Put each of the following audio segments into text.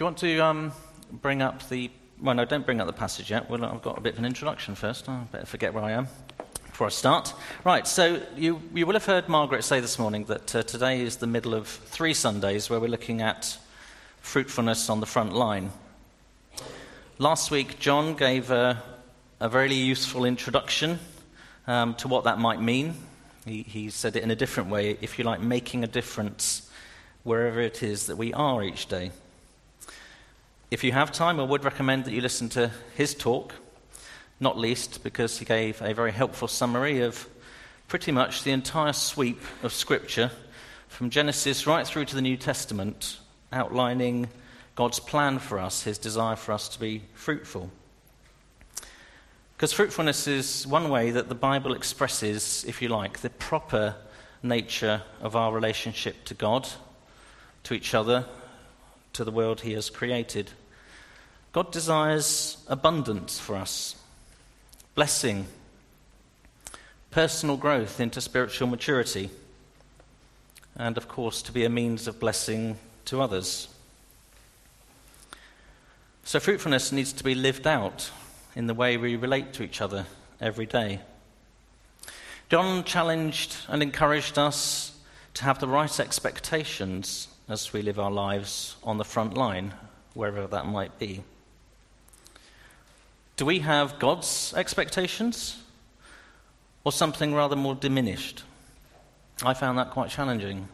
you want to um, bring up the. Well, no, don't bring up the passage yet. Well, I've got a bit of an introduction first. I better forget where I am before I start. Right, so you, you will have heard Margaret say this morning that uh, today is the middle of three Sundays where we're looking at fruitfulness on the front line. Last week, John gave a, a very useful introduction um, to what that might mean. He, he said it in a different way, if you like, making a difference wherever it is that we are each day. If you have time, I would recommend that you listen to his talk, not least because he gave a very helpful summary of pretty much the entire sweep of Scripture from Genesis right through to the New Testament, outlining God's plan for us, his desire for us to be fruitful. Because fruitfulness is one way that the Bible expresses, if you like, the proper nature of our relationship to God, to each other, to the world He has created. God desires abundance for us, blessing, personal growth into spiritual maturity, and of course, to be a means of blessing to others. So, fruitfulness needs to be lived out in the way we relate to each other every day. John challenged and encouraged us to have the right expectations as we live our lives on the front line, wherever that might be. Do we have God's expectations or something rather more diminished? I found that quite challenging.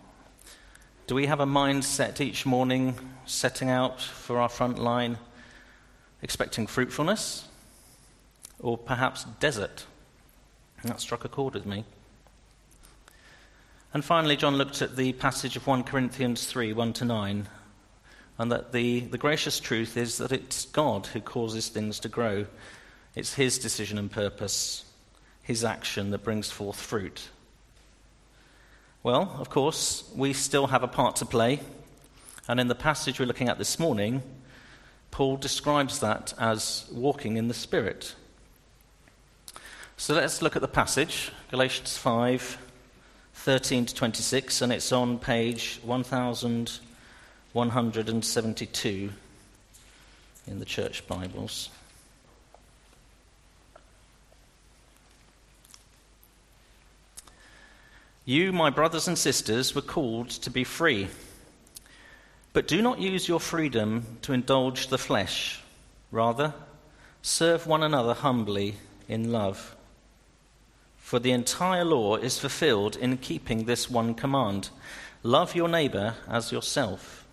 Do we have a mindset each morning setting out for our front line, expecting fruitfulness or perhaps desert? And that struck a chord with me. And finally, John looked at the passage of 1 Corinthians 3 1 to 9, and that the, the gracious truth is that it's God who causes things to grow. It's His decision and purpose, His action that brings forth fruit. Well, of course, we still have a part to play. And in the passage we're looking at this morning, Paul describes that as walking in the Spirit. So let's look at the passage, Galatians 5 13 to 26, and it's on page 1172 in the church Bibles. You, my brothers and sisters, were called to be free. But do not use your freedom to indulge the flesh. Rather, serve one another humbly in love. For the entire law is fulfilled in keeping this one command love your neighbor as yourself.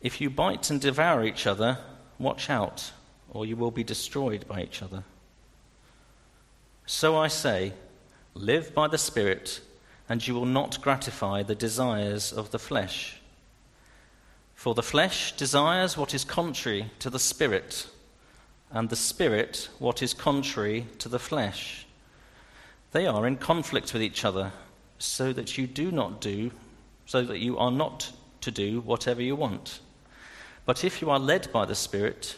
If you bite and devour each other, watch out, or you will be destroyed by each other. So I say, live by the Spirit, and you will not gratify the desires of the flesh. For the flesh desires what is contrary to the Spirit, and the Spirit what is contrary to the flesh. They are in conflict with each other, so that you do not do, so that you are not to do whatever you want. But if you are led by the Spirit,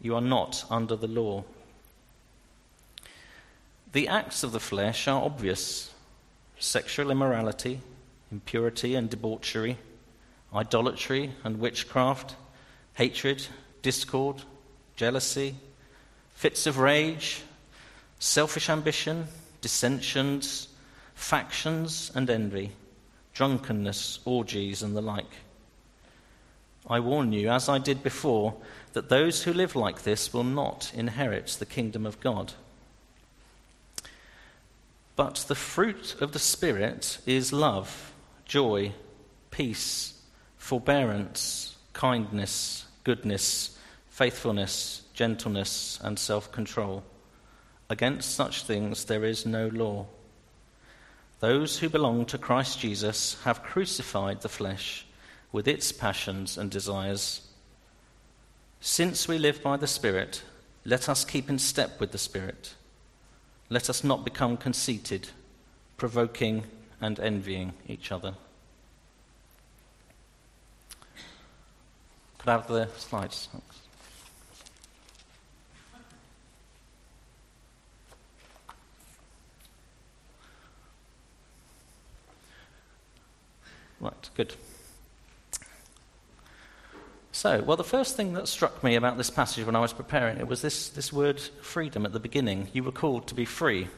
you are not under the law. The acts of the flesh are obvious sexual immorality, impurity and debauchery, idolatry and witchcraft, hatred, discord, jealousy, fits of rage, selfish ambition, dissensions, factions and envy, drunkenness, orgies, and the like. I warn you, as I did before, that those who live like this will not inherit the kingdom of God. But the fruit of the Spirit is love, joy, peace, forbearance, kindness, goodness, faithfulness, gentleness, and self control. Against such things there is no law. Those who belong to Christ Jesus have crucified the flesh with its passions and desires. Since we live by the Spirit, let us keep in step with the Spirit. Let us not become conceited, provoking and envying each other. Could I have the slides? Thanks. Right, good. So, well, the first thing that struck me about this passage when I was preparing it was this, this word freedom at the beginning. You were called to be free.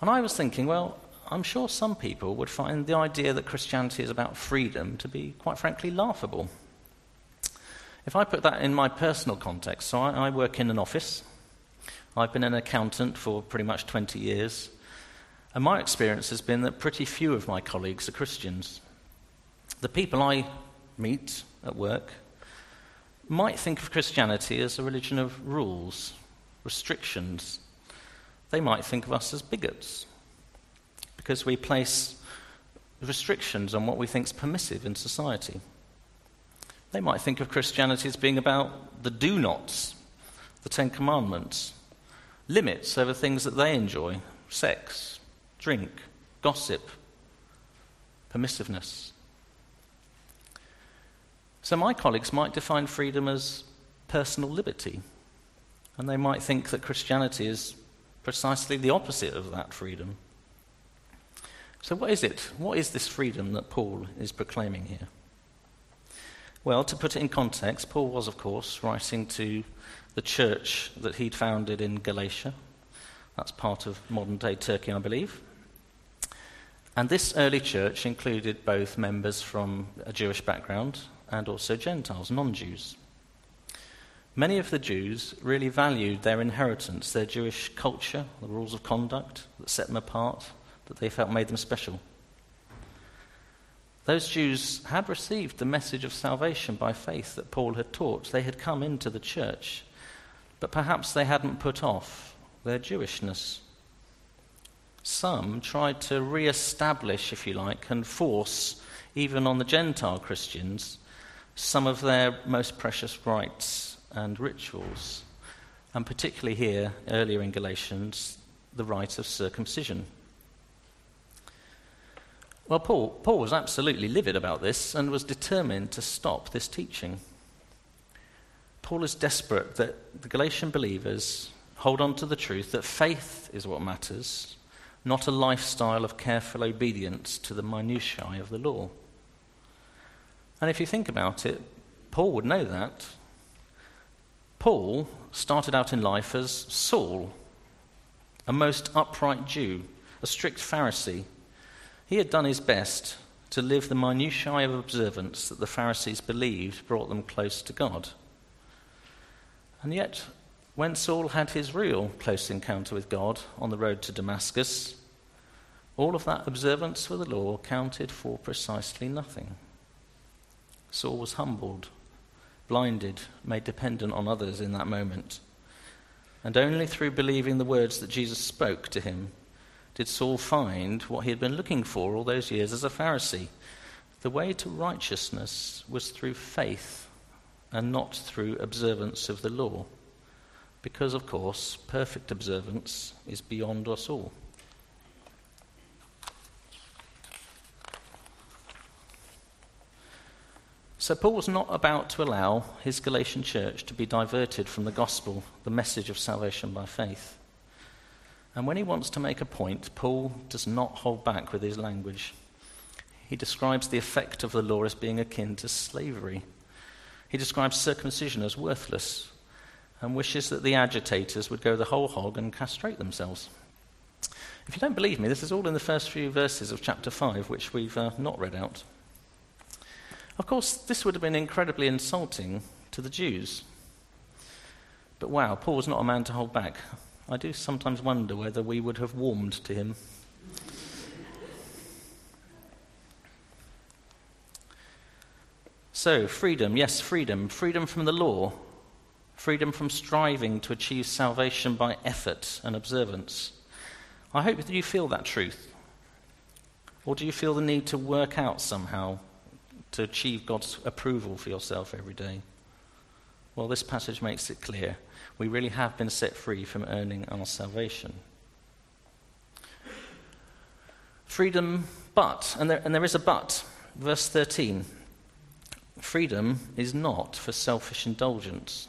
And I was thinking, well, I'm sure some people would find the idea that Christianity is about freedom to be, quite frankly, laughable. If I put that in my personal context, so I, I work in an office, I've been an accountant for pretty much 20 years, and my experience has been that pretty few of my colleagues are Christians. The people I meet at work might think of Christianity as a religion of rules, restrictions. They might think of us as bigots because we place restrictions on what we think is permissive in society. They might think of Christianity as being about the do nots, the Ten Commandments, limits over things that they enjoy sex, drink, gossip, permissiveness. So, my colleagues might define freedom as personal liberty, and they might think that Christianity is precisely the opposite of that freedom. So, what is it? What is this freedom that Paul is proclaiming here? Well, to put it in context, Paul was, of course, writing to the church that he'd founded in Galatia. That's part of modern day Turkey, I believe. And this early church included both members from a Jewish background and also Gentiles, non Jews. Many of the Jews really valued their inheritance, their Jewish culture, the rules of conduct that set them apart, that they felt made them special. Those Jews had received the message of salvation by faith that Paul had taught. They had come into the church, but perhaps they hadn't put off their Jewishness. Some tried to re establish, if you like, and force, even on the Gentile Christians, some of their most precious rites and rituals, and particularly here, earlier in Galatians, the rite of circumcision. Well, Paul, Paul was absolutely livid about this and was determined to stop this teaching. Paul is desperate that the Galatian believers hold on to the truth that faith is what matters, not a lifestyle of careful obedience to the minutiae of the law. And if you think about it, Paul would know that. Paul started out in life as Saul, a most upright Jew, a strict Pharisee he had done his best to live the minutiae of observance that the Pharisees believed brought them close to God. And yet, when Saul had his real close encounter with God on the road to Damascus, all of that observance for the law counted for precisely nothing. Saul was humbled, blinded, made dependent on others in that moment. And only through believing the words that Jesus spoke to him did Saul find what he had been looking for all those years as a Pharisee. The way to righteousness was through faith and not through observance of the law. Because, of course, perfect observance is beyond us all. So, Paul was not about to allow his Galatian church to be diverted from the gospel, the message of salvation by faith. And when he wants to make a point, Paul does not hold back with his language. He describes the effect of the law as being akin to slavery. He describes circumcision as worthless and wishes that the agitators would go the whole hog and castrate themselves. If you don't believe me, this is all in the first few verses of chapter 5, which we've uh, not read out. Of course, this would have been incredibly insulting to the Jews. But wow, Paul was not a man to hold back. I do sometimes wonder whether we would have warmed to him. So, freedom, yes, freedom. Freedom from the law. Freedom from striving to achieve salvation by effort and observance. I hope that you feel that truth. Or do you feel the need to work out somehow to achieve God's approval for yourself every day? Well, this passage makes it clear we really have been set free from earning our salvation. Freedom, but, and there, and there is a but. Verse 13 freedom is not for selfish indulgence.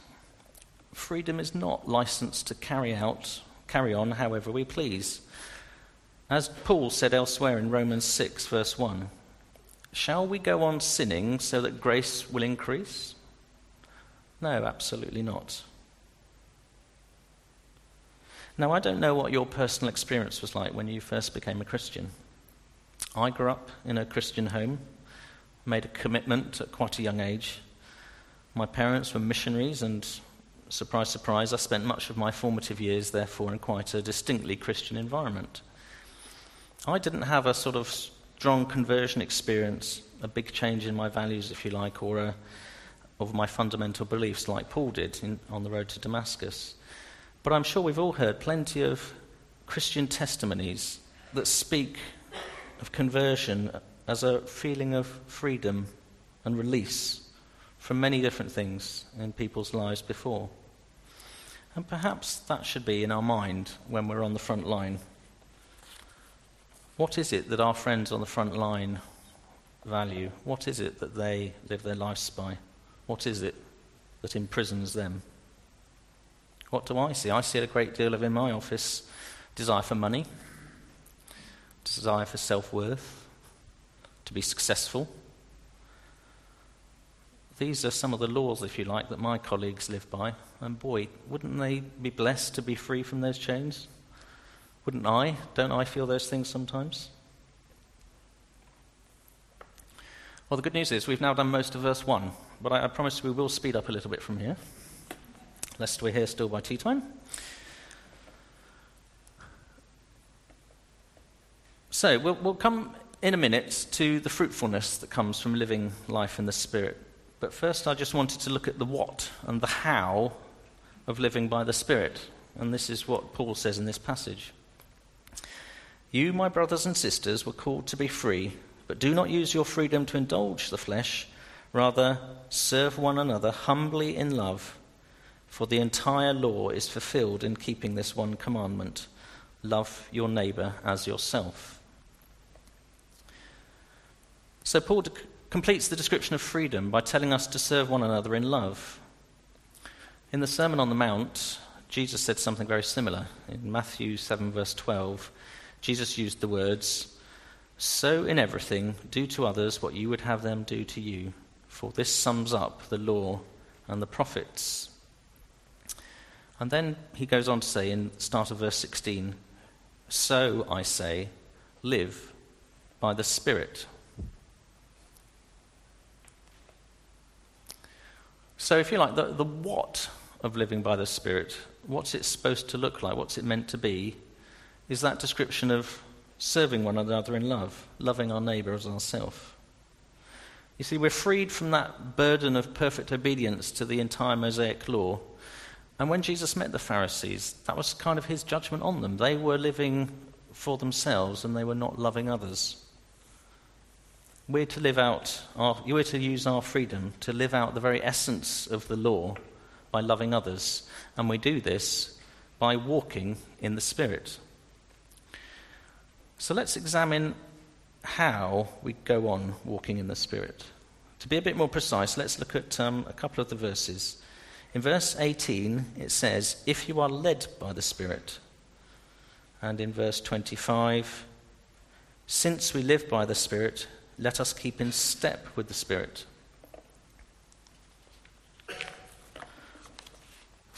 Freedom is not licensed to carry out, carry on however we please. As Paul said elsewhere in Romans 6, verse 1, Shall we go on sinning so that grace will increase? No, absolutely not. Now, I don't know what your personal experience was like when you first became a Christian. I grew up in a Christian home, made a commitment at quite a young age. My parents were missionaries, and surprise, surprise, I spent much of my formative years, therefore, in quite a distinctly Christian environment. I didn't have a sort of strong conversion experience, a big change in my values, if you like, or a, of my fundamental beliefs like Paul did in, on the road to Damascus. But I'm sure we've all heard plenty of Christian testimonies that speak of conversion as a feeling of freedom and release from many different things in people's lives before. And perhaps that should be in our mind when we're on the front line. What is it that our friends on the front line value? What is it that they live their lives by? What is it that imprisons them? What do I see? I see a great deal of in my office desire for money, desire for self worth, to be successful. These are some of the laws, if you like, that my colleagues live by. And boy, wouldn't they be blessed to be free from those chains? Wouldn't I? Don't I feel those things sometimes? Well, the good news is we've now done most of verse 1, but I, I promise we will speed up a little bit from here, lest we're here still by tea time. So, we'll, we'll come in a minute to the fruitfulness that comes from living life in the Spirit. But first, I just wanted to look at the what and the how of living by the Spirit. And this is what Paul says in this passage. You, my brothers and sisters, were called to be free, but do not use your freedom to indulge the flesh. Rather, serve one another humbly in love, for the entire law is fulfilled in keeping this one commandment love your neighbor as yourself. So, Paul completes the description of freedom by telling us to serve one another in love. In the Sermon on the Mount, Jesus said something very similar. In Matthew 7, verse 12, Jesus used the words, So in everything, do to others what you would have them do to you, for this sums up the law and the prophets. And then he goes on to say in start of verse 16, So I say, live by the Spirit. So, if you like, the, the what of living by the Spirit, what's it supposed to look like, what's it meant to be, is that description of serving one another in love, loving our neighbour as ourselves. You see, we're freed from that burden of perfect obedience to the entire Mosaic law. And when Jesus met the Pharisees, that was kind of his judgment on them. They were living for themselves and they were not loving others. We're to live out, our, we're to use our freedom to live out the very essence of the law by loving others. And we do this by walking in the Spirit. So let's examine how we go on walking in the Spirit. To be a bit more precise, let's look at um, a couple of the verses. In verse 18, it says, If you are led by the Spirit. And in verse 25, Since we live by the Spirit, let us keep in step with the Spirit.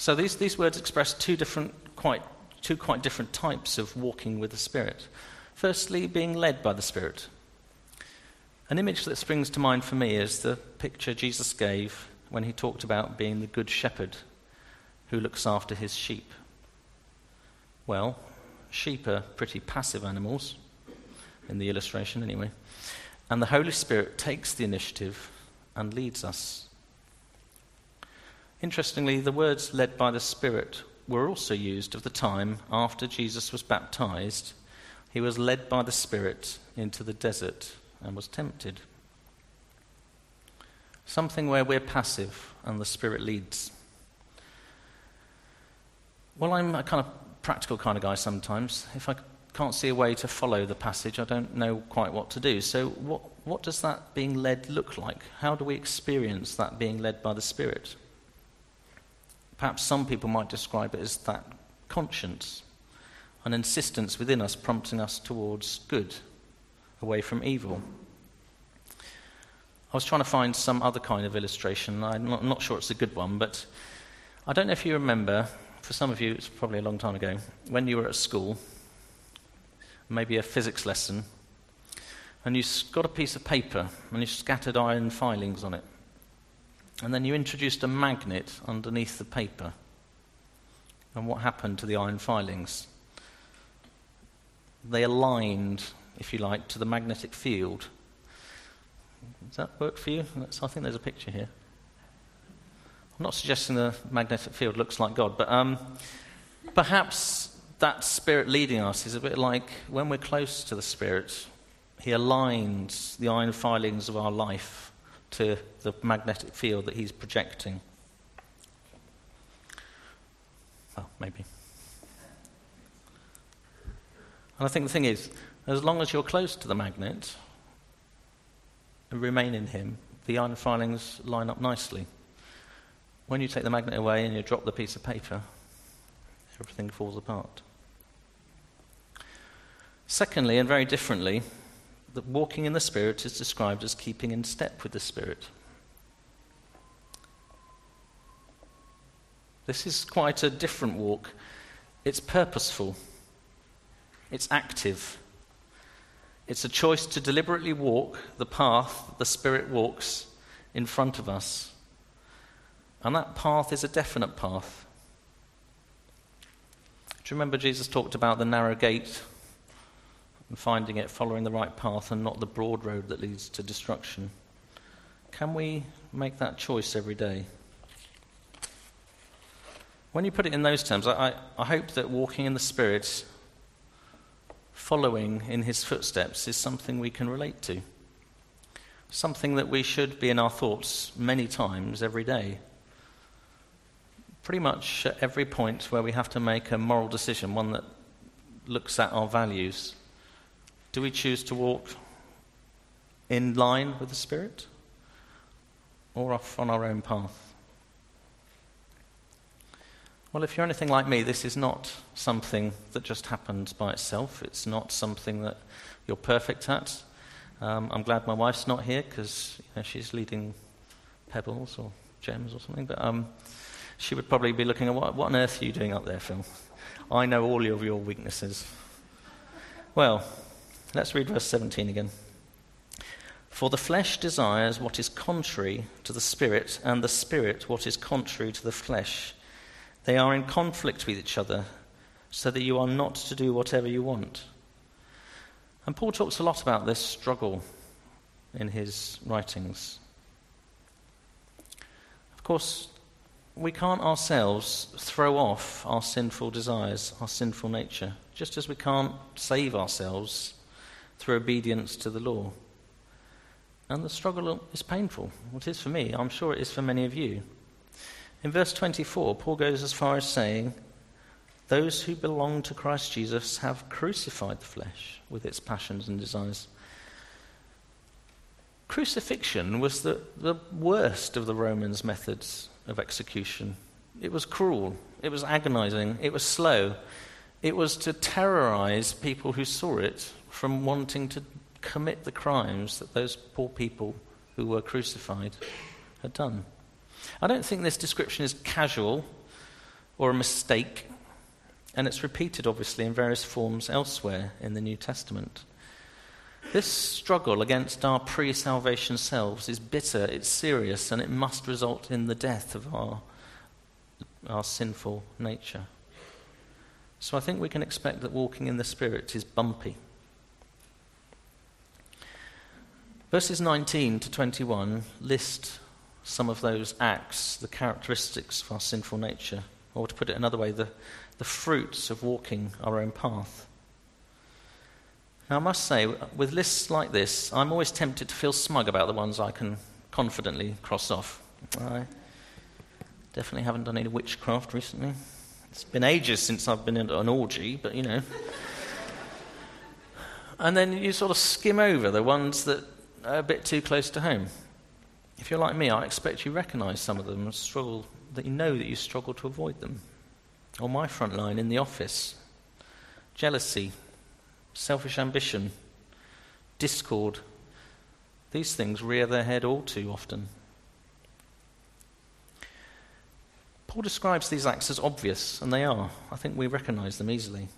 So these, these words express two different, quite, two quite different types of walking with the Spirit. Firstly, being led by the Spirit. An image that springs to mind for me is the picture Jesus gave when he talked about being the good shepherd who looks after his sheep. Well, sheep are pretty passive animals, in the illustration anyway. And the Holy Spirit takes the initiative and leads us. Interestingly, the words led by the Spirit were also used of the time after Jesus was baptized. He was led by the Spirit into the desert and was tempted. Something where we're passive and the Spirit leads. Well, I'm a kind of practical kind of guy sometimes. If I can't see a way to follow the passage. I don't know quite what to do. So, what, what does that being led look like? How do we experience that being led by the Spirit? Perhaps some people might describe it as that conscience, an insistence within us prompting us towards good, away from evil. I was trying to find some other kind of illustration. I'm not, not sure it's a good one, but I don't know if you remember, for some of you, it's probably a long time ago, when you were at school, maybe a physics lesson, and you got a piece of paper and you scattered iron filings on it. And then you introduced a magnet underneath the paper. And what happened to the iron filings? They aligned, if you like, to the magnetic field. Does that work for you? That's, I think there's a picture here. I'm not suggesting the magnetic field looks like God, but um, perhaps that Spirit leading us is a bit like when we're close to the Spirit, He aligns the iron filings of our life to the magnetic field that He's projecting. Well, maybe. And I think the thing is, as long as you're close to the magnet and remain in Him, the iron filings line up nicely. When you take the magnet away and you drop the piece of paper, everything falls apart. Secondly, and very differently, that walking in the Spirit is described as keeping in step with the Spirit. This is quite a different walk. It's purposeful, it's active. It's a choice to deliberately walk the path that the Spirit walks in front of us. And that path is a definite path. Do you remember Jesus talked about the narrow gate and finding it, following the right path, and not the broad road that leads to destruction? Can we make that choice every day? When you put it in those terms, I, I, hope that walking in the Spirit, following in His footsteps, is something we can relate to. Something that we should be in our thoughts many times every day pretty much at every point where we have to make a moral decision, one that looks at our values, do we choose to walk in line with the Spirit or off on our own path? Well, if you're anything like me, this is not something that just happens by itself. It's not something that you're perfect at. Um, I'm glad my wife's not here because you know, she's leading pebbles or gems or something. But um, she would probably be looking at what, what on earth are you doing up there, Phil? I know all of your weaknesses. Well, let's read verse 17 again. For the flesh desires what is contrary to the spirit, and the spirit what is contrary to the flesh. They are in conflict with each other, so that you are not to do whatever you want. And Paul talks a lot about this struggle in his writings. Of course, we can't ourselves throw off our sinful desires, our sinful nature, just as we can't save ourselves through obedience to the law. And the struggle is painful. It is for me. I'm sure it is for many of you. In verse 24, Paul goes as far as saying, Those who belong to Christ Jesus have crucified the flesh with its passions and desires. Crucifixion was the, the worst of the Romans' methods of execution. It was cruel, it was agonizing, it was slow. It was to terrorize people who saw it from wanting to commit the crimes that those poor people who were crucified had done. I don't think this description is casual or a mistake, and it's repeated, obviously, in various forms elsewhere in the New Testament. This struggle against our pre salvation selves is bitter, it's serious, and it must result in the death of our, our sinful nature. So I think we can expect that walking in the Spirit is bumpy. Verses 19 to 21 list some of those acts, the characteristics of our sinful nature, or to put it another way, the, the fruits of walking our own path. Now, I must say, with lists like this, I'm always tempted to feel smug about the ones I can confidently cross off. I definitely haven't done any witchcraft recently. It's been ages since I've been in an orgy, but you know. and then you sort of skim over the ones that a bit too close to home. If you're like me, I expect you recognize some of them and struggle, that you know that you struggle to avoid them. On my front line in the office, jealousy, selfish ambition, discord, These things rear their head all too often. Paul describes these acts as obvious, and they are. I think we recognize them easily.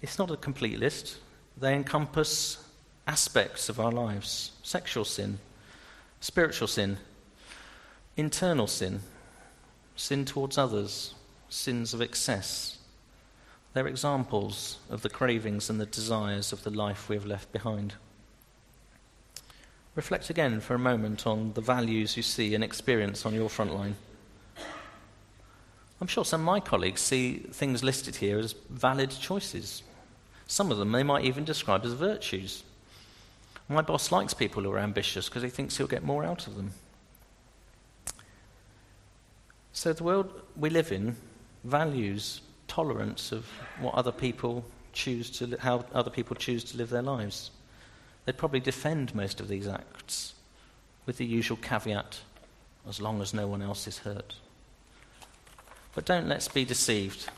It's not a complete list, they encompass aspects of our lives sexual sin, spiritual sin, internal sin, sin towards others, sins of excess. They're examples of the cravings and the desires of the life we have left behind. Reflect again for a moment on the values you see and experience on your front line. I'm sure some of my colleagues see things listed here as valid choices. Some of them they might even describe as virtues. My boss likes people who are ambitious because he thinks he'll get more out of them. So the world we live in values tolerance of what other people choose to how other people choose to live their lives. They'd probably defend most of these acts with the usual caveat as long as no one else is hurt. But don't let's be deceived.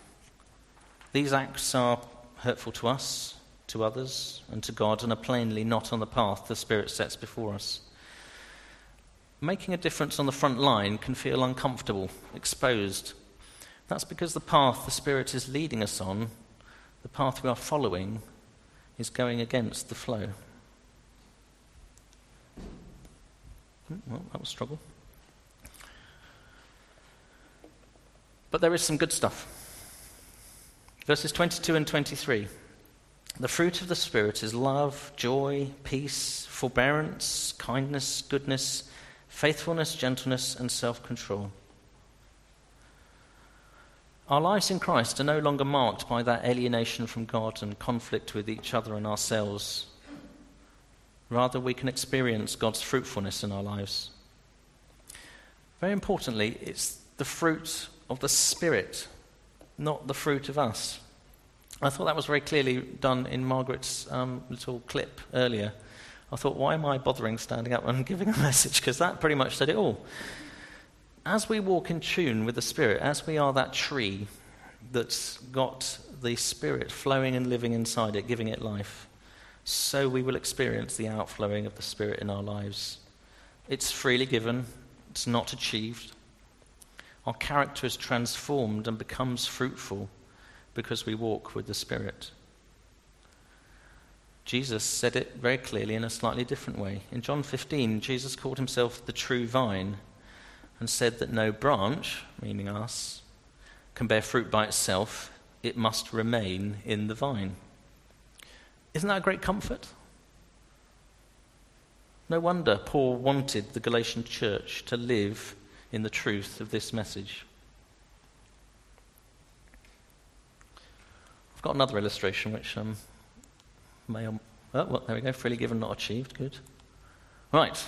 These acts are hurtful to us, to others, and to God, and are plainly not on the path the Spirit sets before us. Making a difference on the front line can feel uncomfortable, exposed. That's because the path the Spirit is leading us on, the path we are following, is going against the flow. Hmm, well, that was struggle. But there is some good stuff. Verses 22 and 23. The fruit of the Spirit is love, joy, peace, forbearance, kindness, goodness, faithfulness, gentleness, and self control. Our lives in Christ are no longer marked by that alienation from God and conflict with each other and ourselves. Rather, we can experience God's fruitfulness in our lives. Very importantly, it's the fruit of the Spirit, not the fruit of us. I thought that was very clearly done in Margaret's um, little clip earlier. I thought, why am I bothering standing up and giving a message? Because that pretty much said it all. As we walk in tune with the Spirit, as we are that tree that's got the Spirit flowing and living inside it, giving it life, so we will experience the outflowing of the Spirit in our lives. It's freely given, it's not achieved. Our character is transformed and becomes fruitful because we walk with the Spirit. Jesus said it very clearly in a slightly different way. In John 15, Jesus called himself the true vine and said that no branch, meaning us, can bear fruit by itself, it must remain in the vine. Isn't that a great comfort? No wonder Paul wanted the Galatian church to live in the truth of this message. I've got another illustration which um, may. Um, oh, well, there we go. Freely given, not achieved. Good. Right.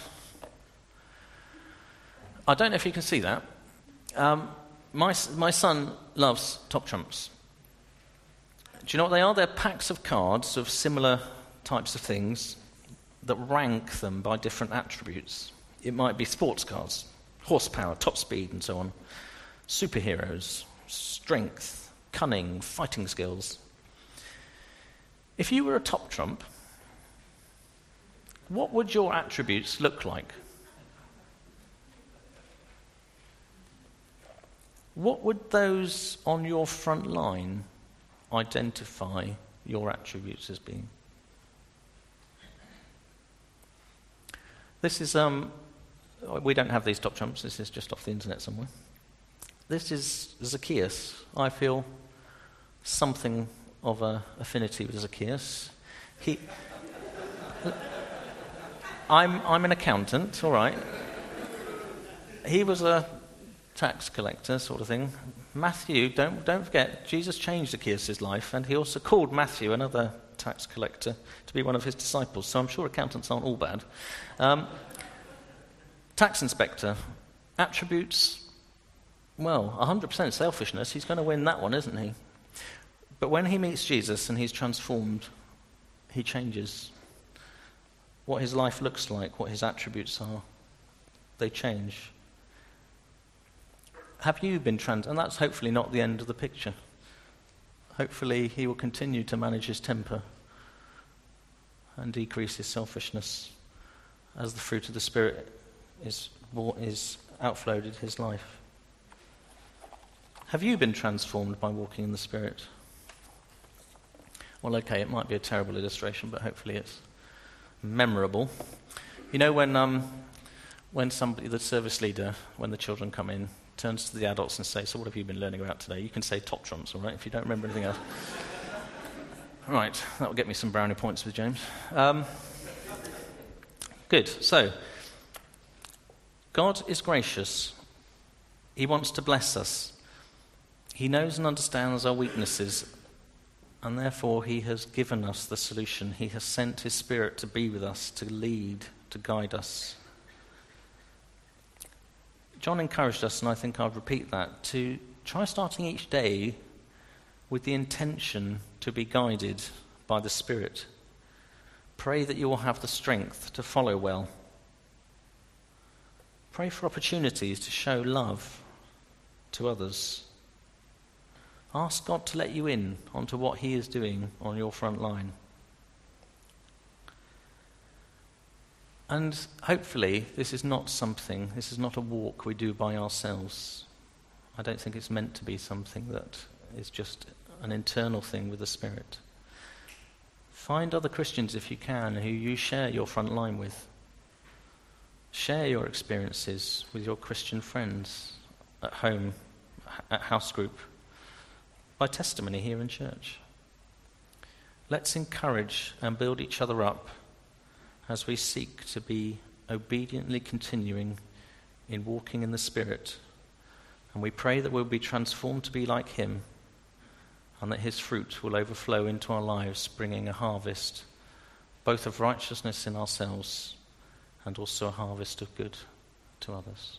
I don't know if you can see that. Um, my, my son loves top trumps. Do you know what they are? They're packs of cards of similar types of things that rank them by different attributes. It might be sports cards, horsepower, top speed, and so on. Superheroes, strength, cunning, fighting skills. If you were a top trump, what would your attributes look like? What would those on your front line identify your attributes as being? This is um, we don't have these top trumps, this is just off the internet somewhere. This is Zacchaeus. I feel something of an affinity with Zacchaeus. He, I'm, I'm an accountant, all right. He was a tax collector, sort of thing. Matthew, don't, don't forget, Jesus changed Zacchaeus' life, and he also called Matthew, another tax collector, to be one of his disciples. So I'm sure accountants aren't all bad. Um, Tax inspector, attributes, well, 100% selfishness. He's going to win that one, isn't he? But when he meets Jesus and he's transformed, he changes. What his life looks like, what his attributes are, they change. Have you been trans? And that's hopefully not the end of the picture. Hopefully, he will continue to manage his temper and decrease his selfishness as the fruit of the Spirit is, is outflowed in his life. Have you been transformed by walking in the Spirit? Well, okay, it might be a terrible illustration, but hopefully it's memorable. You know, when, um, when somebody, the service leader, when the children come in, turns to the adults and says, So, what have you been learning about today? You can say top trumps, all right, if you don't remember anything else. right, that will get me some brownie points with James. Um, good, so, God is gracious, He wants to bless us. He knows and understands our weaknesses and therefore, He has given us the solution. He has sent His Spirit to be with us, to lead, to guide us. John encouraged us, and I think I'll repeat that, to try starting each day with the intention to be guided by the Spirit. Pray that you will have the strength to follow well. Pray for opportunities to show love to others. Ask God to let you in onto what He is doing on your front line. And hopefully, this is not something, this is not a walk we do by ourselves. I don't think it's meant to be something that is just an internal thing with the Spirit. Find other Christians, if you can, who you share your front line with. Share your experiences with your Christian friends at home, at house group, by testimony here in church. Let's encourage and build each other up as we seek to be obediently continuing in walking in the Spirit. And we pray that we'll be transformed to be like Him and that His fruit will overflow into our lives, bringing a harvest both of righteousness in ourselves and also a harvest of good to others.